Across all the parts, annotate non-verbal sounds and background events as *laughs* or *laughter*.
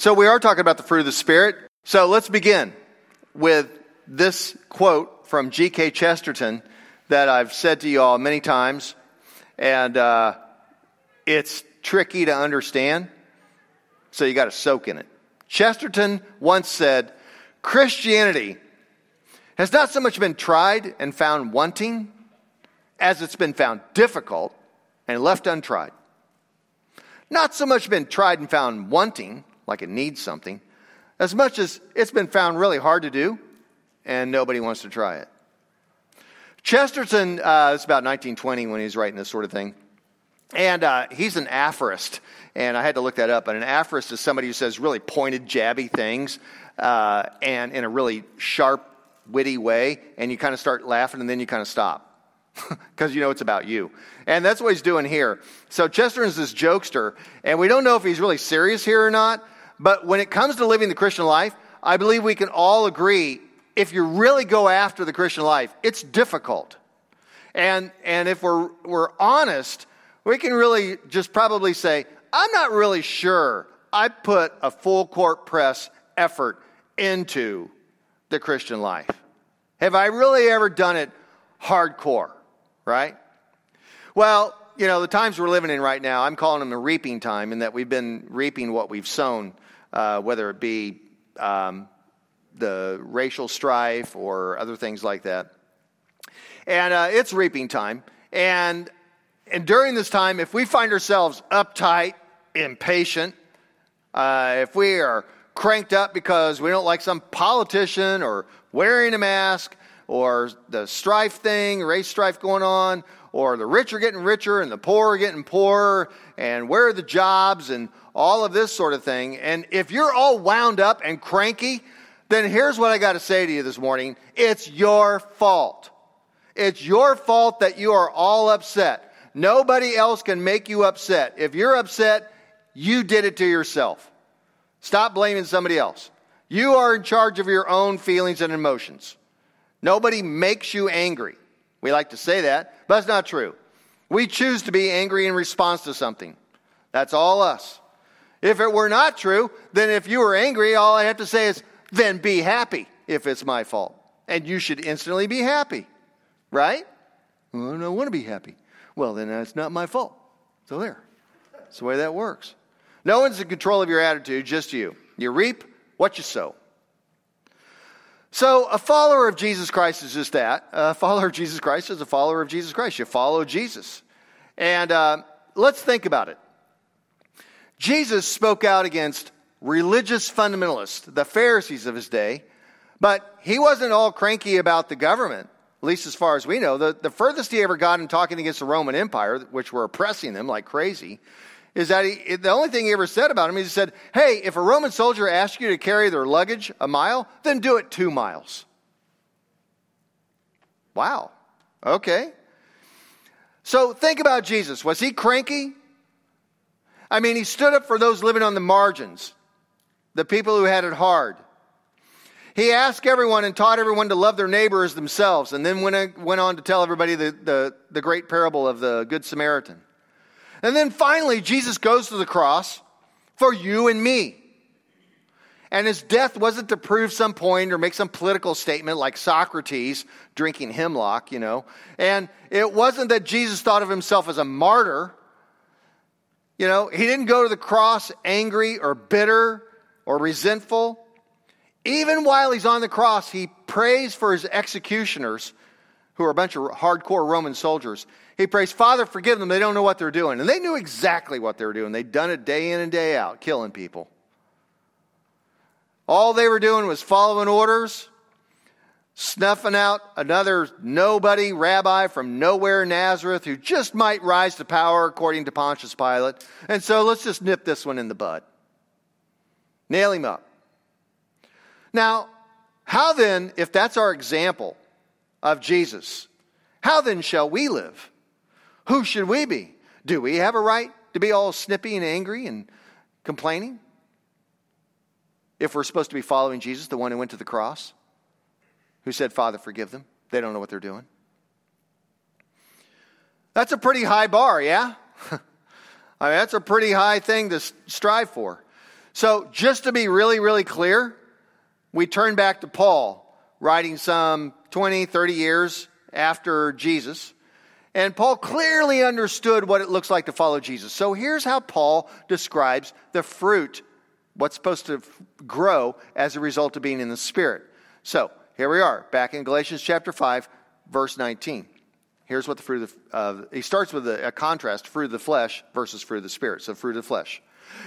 So, we are talking about the fruit of the Spirit. So, let's begin with this quote from G.K. Chesterton that I've said to you all many times, and uh, it's tricky to understand, so you got to soak in it. Chesterton once said, Christianity has not so much been tried and found wanting as it's been found difficult and left untried. Not so much been tried and found wanting, like it needs something, as much as it's been found really hard to do and nobody wants to try it. Chesterton, uh, it's about 1920 when he's writing this sort of thing. And uh, he's an aphorist. And I had to look that up. And an aphorist is somebody who says really pointed, jabby things uh, and in a really sharp, witty way. And you kind of start laughing and then you kind of stop *laughs* because you know it's about you. And that's what he's doing here. So Chesterton's this jokester. And we don't know if he's really serious here or not. But when it comes to living the Christian life, I believe we can all agree if you really go after the Christian life, it's difficult. And, and if we're, we're honest, we can really just probably say, I'm not really sure I put a full court press effort into the Christian life. Have I really ever done it hardcore, right? Well, you know, the times we're living in right now, I'm calling them a reaping time, in that we've been reaping what we've sown, uh, whether it be um, the racial strife or other things like that. And uh, it's reaping time. And, and during this time, if we find ourselves uptight, impatient, uh, if we are cranked up because we don't like some politician or wearing a mask or the strife thing, race strife going on, or the rich are getting richer and the poor are getting poorer, and where are the jobs and all of this sort of thing. And if you're all wound up and cranky, then here's what I got to say to you this morning it's your fault. It's your fault that you are all upset. Nobody else can make you upset. If you're upset, you did it to yourself. Stop blaming somebody else. You are in charge of your own feelings and emotions. Nobody makes you angry. We like to say that, but that's not true. We choose to be angry in response to something. That's all us. If it were not true, then if you were angry, all I have to say is, then be happy if it's my fault. And you should instantly be happy, right? Well, I don't want to be happy. Well, then it's not my fault. So there. That's the way that works. No one's in control of your attitude, just you. You reap what you sow. So, a follower of Jesus Christ is just that. A follower of Jesus Christ is a follower of Jesus Christ. You follow Jesus. And uh, let's think about it. Jesus spoke out against religious fundamentalists, the Pharisees of his day, but he wasn't all cranky about the government, at least as far as we know. The, the furthest he ever got in talking against the Roman Empire, which were oppressing them like crazy, is that he, the only thing he ever said about him is he said, Hey, if a Roman soldier asks you to carry their luggage a mile, then do it two miles. Wow. Okay. So think about Jesus. Was he cranky? I mean, he stood up for those living on the margins the people who had it hard. He asked everyone and taught everyone to love their neighbor as themselves, and then went, went on to tell everybody the, the, the great parable of the Good Samaritan. And then finally, Jesus goes to the cross for you and me. And his death wasn't to prove some point or make some political statement like Socrates drinking hemlock, you know. And it wasn't that Jesus thought of himself as a martyr. You know, he didn't go to the cross angry or bitter or resentful. Even while he's on the cross, he prays for his executioners, who are a bunch of hardcore Roman soldiers. He prays, Father, forgive them. They don't know what they're doing. And they knew exactly what they were doing. They'd done it day in and day out, killing people. All they were doing was following orders, snuffing out another nobody rabbi from nowhere, Nazareth, who just might rise to power according to Pontius Pilate. And so let's just nip this one in the bud. Nail him up. Now, how then, if that's our example of Jesus, how then shall we live? Who should we be? Do we have a right to be all snippy and angry and complaining? If we're supposed to be following Jesus, the one who went to the cross, who said, Father, forgive them. They don't know what they're doing. That's a pretty high bar, yeah? *laughs* I mean, that's a pretty high thing to strive for. So, just to be really, really clear, we turn back to Paul, writing some 20, 30 years after Jesus. And Paul clearly understood what it looks like to follow Jesus. So here's how Paul describes the fruit, what's supposed to grow as a result of being in the Spirit. So here we are, back in Galatians chapter 5, verse 19. Here's what the fruit of the, uh, he starts with a, a contrast fruit of the flesh versus fruit of the Spirit. So, fruit of the flesh.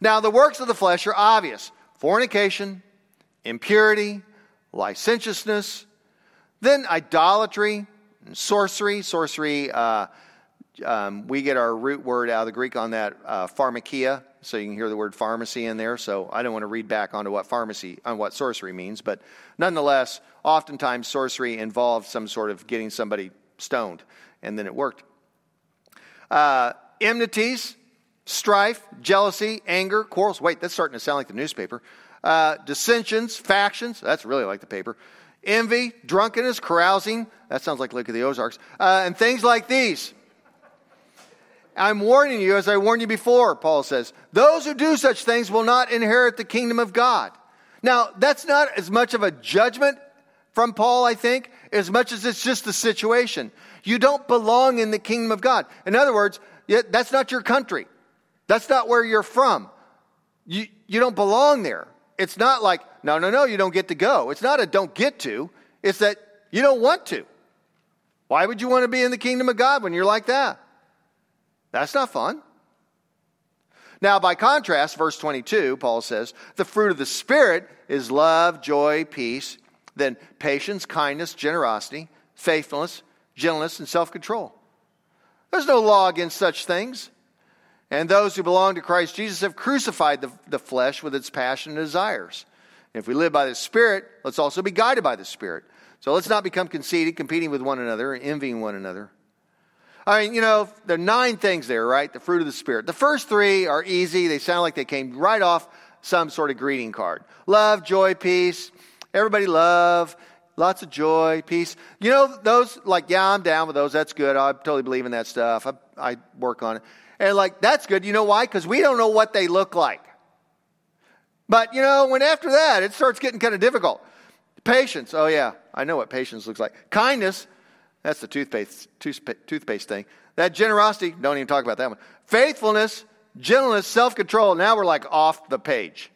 Now, the works of the flesh are obvious fornication, impurity, licentiousness, then idolatry, sorcery. Sorcery, uh, um, we get our root word out of the Greek on that, uh, pharmakia. So you can hear the word pharmacy in there. So I don't want to read back onto what pharmacy, on what sorcery means, but nonetheless, oftentimes sorcery involves some sort of getting somebody stoned, and then it worked. Uh, enmities, strife, jealousy, anger, quarrels. Wait, that's starting to sound like the newspaper. Uh, dissensions, factions. That's really like the paper envy, drunkenness, carousing. That sounds like Lake of the Ozarks. Uh, and things like these. I'm warning you, as I warned you before, Paul says, those who do such things will not inherit the kingdom of God. Now, that's not as much of a judgment from Paul, I think, as much as it's just the situation. You don't belong in the kingdom of God. In other words, that's not your country. That's not where you're from. You, you don't belong there. It's not like, no, no, no, you don't get to go. It's not a don't get to, it's that you don't want to. Why would you want to be in the kingdom of God when you're like that? That's not fun. Now, by contrast, verse 22, Paul says, the fruit of the Spirit is love, joy, peace, then patience, kindness, generosity, faithfulness, gentleness, and self control. There's no law against such things. And those who belong to Christ Jesus have crucified the, the flesh with its passion and desires. if we live by the Spirit, let's also be guided by the Spirit. So let's not become conceited, competing with one another, envying one another. I mean, you know, there are nine things there, right? The fruit of the Spirit. The first three are easy. They sound like they came right off some sort of greeting card love, joy, peace. Everybody love, lots of joy, peace. You know, those, like, yeah, I'm down with those. That's good. I totally believe in that stuff. I, I work on it. And like, that's good. You know why? Because we don't know what they look like. But you know, when after that, it starts getting kind of difficult. Patience. Oh, yeah. I know what patience looks like. Kindness. That's the toothpaste, toothpaste thing. That generosity. Don't even talk about that one. Faithfulness, gentleness, self control. Now we're like off the page.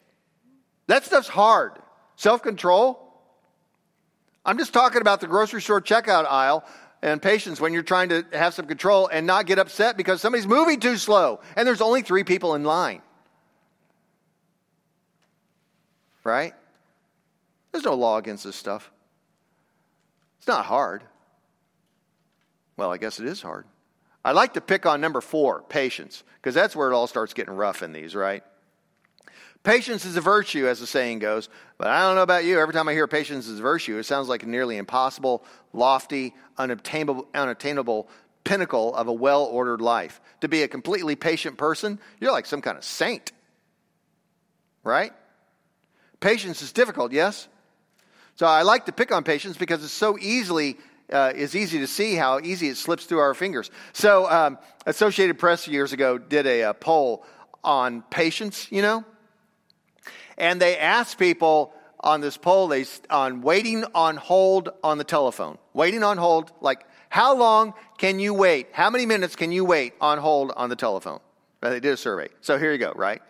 That stuff's hard. Self control. I'm just talking about the grocery store checkout aisle and patience when you're trying to have some control and not get upset because somebody's moving too slow and there's only three people in line. Right? There's no law against this stuff. It's not hard. Well, I guess it is hard. I like to pick on number four, patience, because that's where it all starts getting rough in these, right? Patience is a virtue, as the saying goes, but I don't know about you. Every time I hear patience is a virtue, it sounds like a nearly impossible, lofty, unattainable, unattainable pinnacle of a well ordered life. To be a completely patient person, you're like some kind of saint. Right? Patience is difficult, yes? So I like to pick on patience because it's so easily uh, is easy to see how easy it slips through our fingers. So, um, Associated Press years ago did a, a poll on patience, you know, and they asked people on this poll they, on waiting on hold on the telephone. Waiting on hold, like how long can you wait? How many minutes can you wait on hold on the telephone? They did a survey. So here you go, right?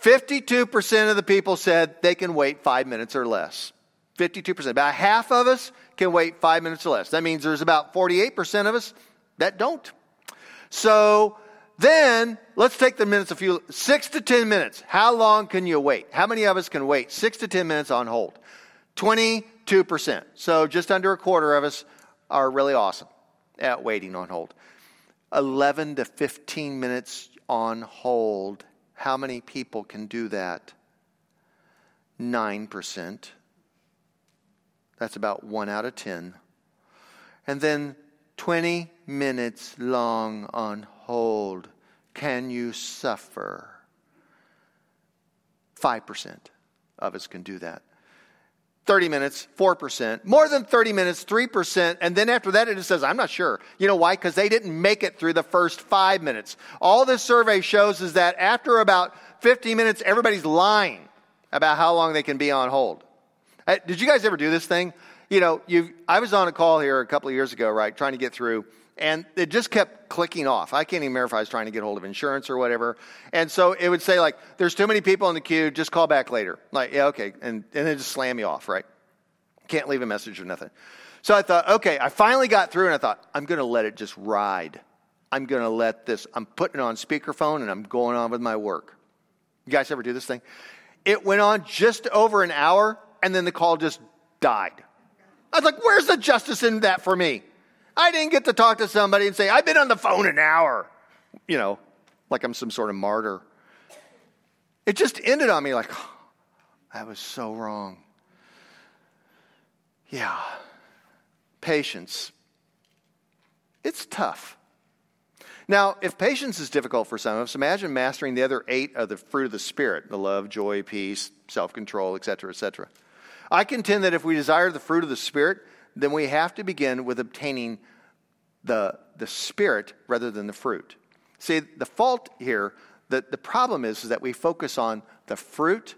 52% of the people said they can wait five minutes or less. 52%. About half of us can wait five minutes or less. That means there's about 48% of us that don't. So then let's take the minutes a few, six to 10 minutes. How long can you wait? How many of us can wait six to 10 minutes on hold? 22%. So just under a quarter of us are really awesome at waiting on hold. 11 to 15 minutes on hold. How many people can do that? 9%. That's about one out of 10. And then 20 minutes long on hold can you suffer? 5% of us can do that. 30 minutes, 4%. More than 30 minutes, 3%. And then after that, it just says, I'm not sure. You know why? Because they didn't make it through the first five minutes. All this survey shows is that after about 15 minutes, everybody's lying about how long they can be on hold. Did you guys ever do this thing? You know, you I was on a call here a couple of years ago, right, trying to get through, and it just kept clicking off. I can't even remember if I was trying to get hold of insurance or whatever. And so it would say, like, there's too many people in the queue, just call back later. Like, yeah, okay. And, and then just slam you off, right? Can't leave a message or nothing. So I thought, okay, I finally got through and I thought, I'm going to let it just ride. I'm going to let this, I'm putting it on speakerphone and I'm going on with my work. You guys ever do this thing? It went on just over an hour and then the call just died. I was like, where's the justice in that for me? I didn't get to talk to somebody and say, I've been on the phone an hour, you know, like I'm some sort of martyr. It just ended on me like, oh, that was so wrong. Yeah. Patience. It's tough. Now, if patience is difficult for some of us, imagine mastering the other eight of the fruit of the Spirit the love, joy, peace, self control, etc., etc. I contend that if we desire the fruit of the Spirit, then we have to begin with obtaining the, the Spirit rather than the fruit. See, the fault here, the, the problem is, is that we focus on the fruit.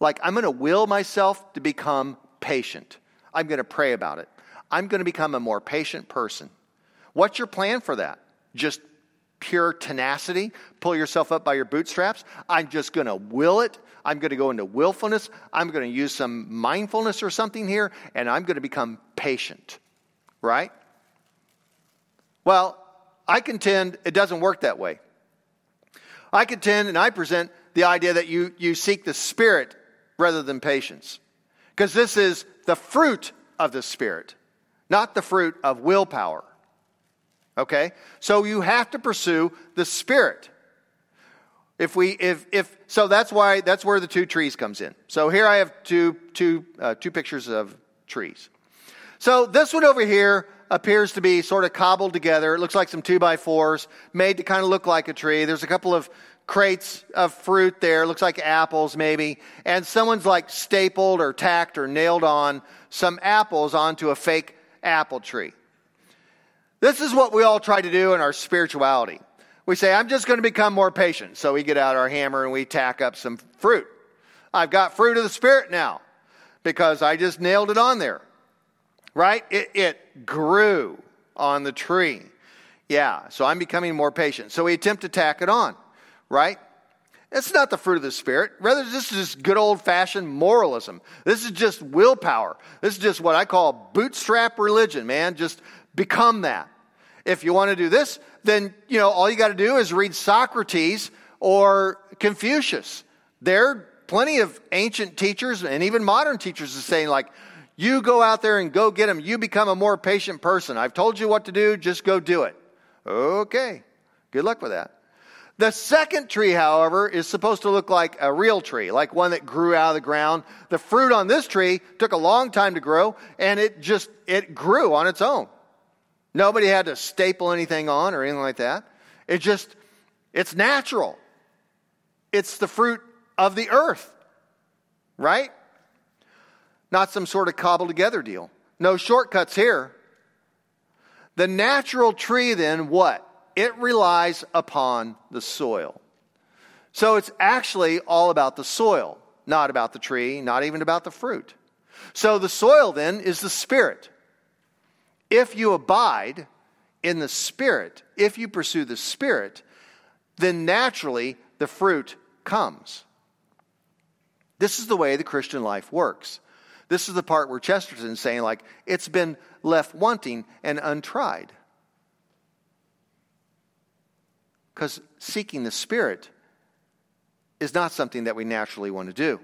Like, I'm going to will myself to become patient. I'm going to pray about it. I'm going to become a more patient person. What's your plan for that? Just pure tenacity? Pull yourself up by your bootstraps? I'm just going to will it I'm going to go into willfulness. I'm going to use some mindfulness or something here, and I'm going to become patient. Right? Well, I contend it doesn't work that way. I contend and I present the idea that you, you seek the Spirit rather than patience. Because this is the fruit of the Spirit, not the fruit of willpower. Okay? So you have to pursue the Spirit. If we, if, if, so that's why, that's where the two trees comes in. So here I have two, two, uh, two pictures of trees. So this one over here appears to be sort of cobbled together. It looks like some two by fours made to kind of look like a tree. There's a couple of crates of fruit there. Looks like apples maybe. And someone's like stapled or tacked or nailed on some apples onto a fake apple tree. This is what we all try to do in our spirituality we say, I'm just going to become more patient. So we get out our hammer and we tack up some fruit. I've got fruit of the Spirit now because I just nailed it on there. Right? It, it grew on the tree. Yeah, so I'm becoming more patient. So we attempt to tack it on, right? It's not the fruit of the Spirit. Rather, this is just good old fashioned moralism. This is just willpower. This is just what I call bootstrap religion, man. Just become that. If you want to do this, then, you know, all you got to do is read Socrates or Confucius. There are plenty of ancient teachers and even modern teachers are saying, like, you go out there and go get them. You become a more patient person. I've told you what to do, just go do it. Okay, good luck with that. The second tree, however, is supposed to look like a real tree, like one that grew out of the ground. The fruit on this tree took a long time to grow, and it just it grew on its own. Nobody had to staple anything on or anything like that. It just, it's natural. It's the fruit of the earth, right? Not some sort of cobbled together deal. No shortcuts here. The natural tree, then, what? It relies upon the soil. So it's actually all about the soil, not about the tree, not even about the fruit. So the soil, then, is the spirit. If you abide in the Spirit, if you pursue the Spirit, then naturally the fruit comes. This is the way the Christian life works. This is the part where Chesterton's saying, like, it's been left wanting and untried. Because seeking the Spirit is not something that we naturally want to do.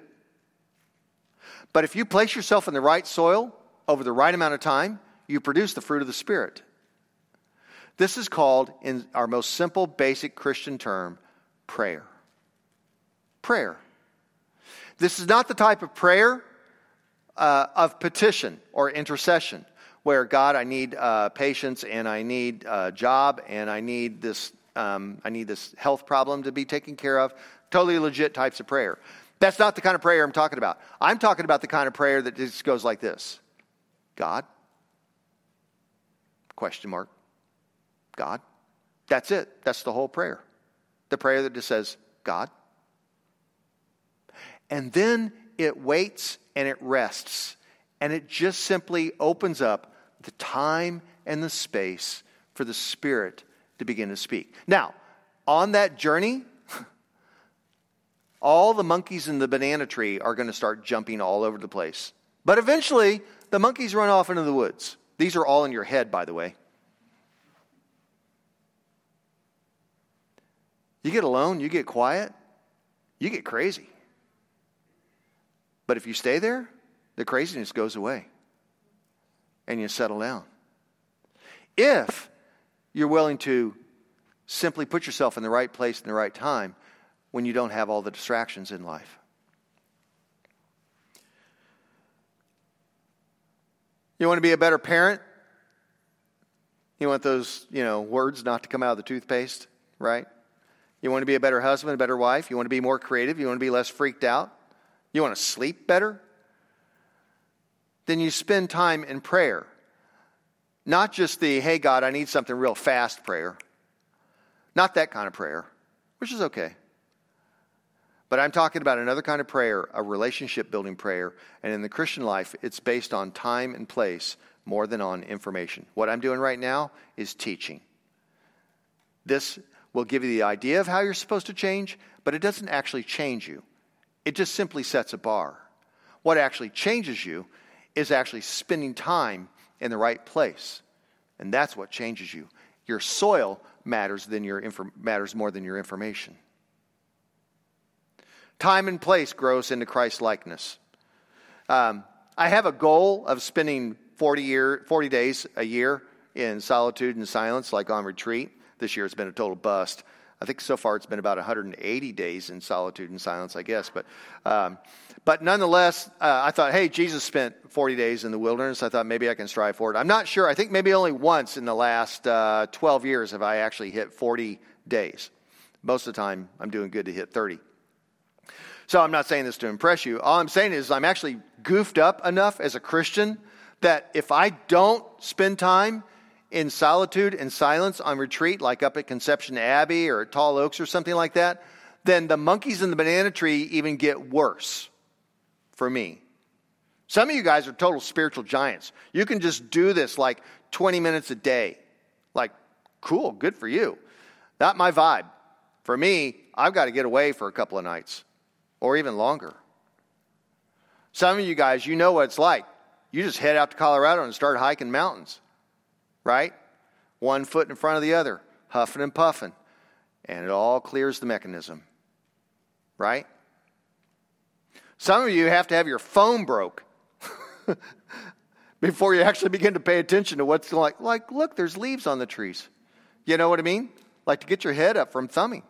But if you place yourself in the right soil over the right amount of time, you produce the fruit of the Spirit. This is called, in our most simple, basic Christian term, prayer. Prayer. This is not the type of prayer uh, of petition or intercession where God, I need uh, patience and I need a job and I need this um, I need this health problem to be taken care of. Totally legit types of prayer. That's not the kind of prayer I'm talking about. I'm talking about the kind of prayer that just goes like this God? Question mark. God? That's it. That's the whole prayer. The prayer that just says, God. And then it waits and it rests. And it just simply opens up the time and the space for the Spirit to begin to speak. Now, on that journey, *laughs* all the monkeys in the banana tree are going to start jumping all over the place. But eventually, the monkeys run off into the woods. These are all in your head, by the way. You get alone, you get quiet, you get crazy. But if you stay there, the craziness goes away and you settle down. If you're willing to simply put yourself in the right place in the right time when you don't have all the distractions in life. You want to be a better parent? You want those, you know, words not to come out of the toothpaste, right? You want to be a better husband, a better wife? You want to be more creative? You want to be less freaked out? You want to sleep better? Then you spend time in prayer. Not just the, hey, God, I need something real fast prayer. Not that kind of prayer, which is okay. But I'm talking about another kind of prayer, a relationship building prayer. And in the Christian life, it's based on time and place more than on information. What I'm doing right now is teaching. This will give you the idea of how you're supposed to change, but it doesn't actually change you. It just simply sets a bar. What actually changes you is actually spending time in the right place. And that's what changes you. Your soil matters, than your inf- matters more than your information. Time and place grows into Christ likeness. Um, I have a goal of spending 40, year, 40 days a year in solitude and silence, like on retreat. This year has been a total bust. I think so far it's been about 180 days in solitude and silence, I guess. But, um, but nonetheless, uh, I thought, hey, Jesus spent 40 days in the wilderness. I thought maybe I can strive for it. I'm not sure. I think maybe only once in the last uh, 12 years have I actually hit 40 days. Most of the time, I'm doing good to hit 30. So I'm not saying this to impress you. All I'm saying is I'm actually goofed up enough as a Christian that if I don't spend time in solitude and silence on retreat, like up at Conception Abbey or at Tall Oaks or something like that, then the monkeys in the banana tree even get worse for me. Some of you guys are total spiritual giants. You can just do this like 20 minutes a day. Like, cool, good for you. Not my vibe. For me, I've got to get away for a couple of nights or even longer. Some of you guys, you know what it's like. You just head out to Colorado and start hiking mountains right? One foot in front of the other, huffing and puffing. And it all clears the mechanism, right? Some of you have to have your phone broke *laughs* before you actually begin to pay attention to what's like. Like, look, there's leaves on the trees. You know what I mean? Like to get your head up from thumbing.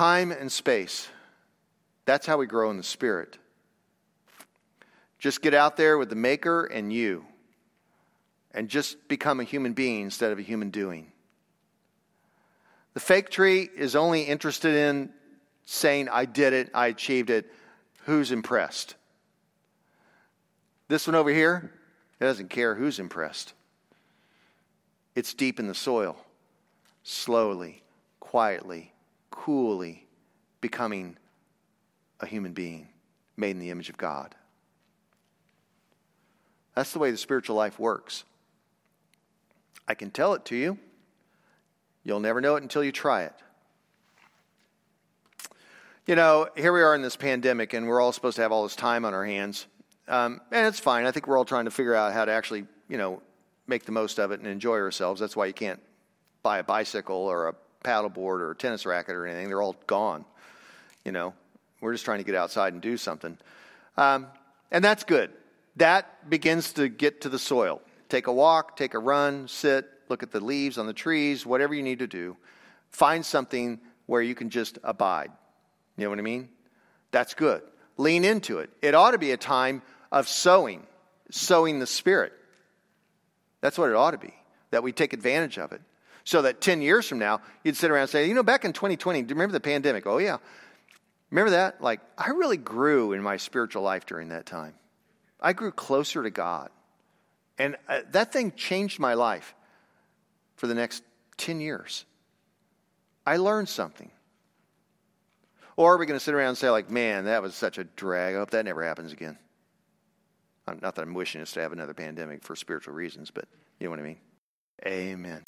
Time and space. That's how we grow in the Spirit. Just get out there with the Maker and you, and just become a human being instead of a human doing. The fake tree is only interested in saying, I did it, I achieved it. Who's impressed? This one over here, it doesn't care who's impressed. It's deep in the soil, slowly, quietly, coolly becoming a human being made in the image of God. That's the way the spiritual life works. I can tell it to you. You'll never know it until you try it. You know, here we are in this pandemic, and we're all supposed to have all this time on our hands. Um, and it's fine. I think we're all trying to figure out how to actually, you know, make the most of it and enjoy ourselves. That's why you can't buy a bicycle or a paddleboard or a tennis racket or anything. They're all gone. You know, we're just trying to get outside and do something. Um, and that's good. That begins to get to the soil. Take a walk, take a run, sit, look at the leaves on the trees, whatever you need to do. Find something where you can just abide. You know what I mean? That's good. Lean into it. It ought to be a time of sowing, sowing the Spirit. That's what it ought to be, that we take advantage of it. So that 10 years from now, you'd sit around and say, you know, back in 2020, do you remember the pandemic? Oh, yeah. Remember that? Like, I really grew in my spiritual life during that time. I grew closer to God. And uh, that thing changed my life for the next 10 years. I learned something. Or are we going to sit around and say, like, man, that was such a drag. I hope that never happens again. Not that I'm wishing us to have another pandemic for spiritual reasons, but you know what I mean? Amen.